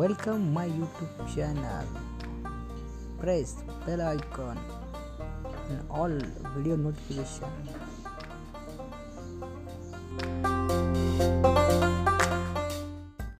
welcome my youtube channel. Press bell icon and all video notification.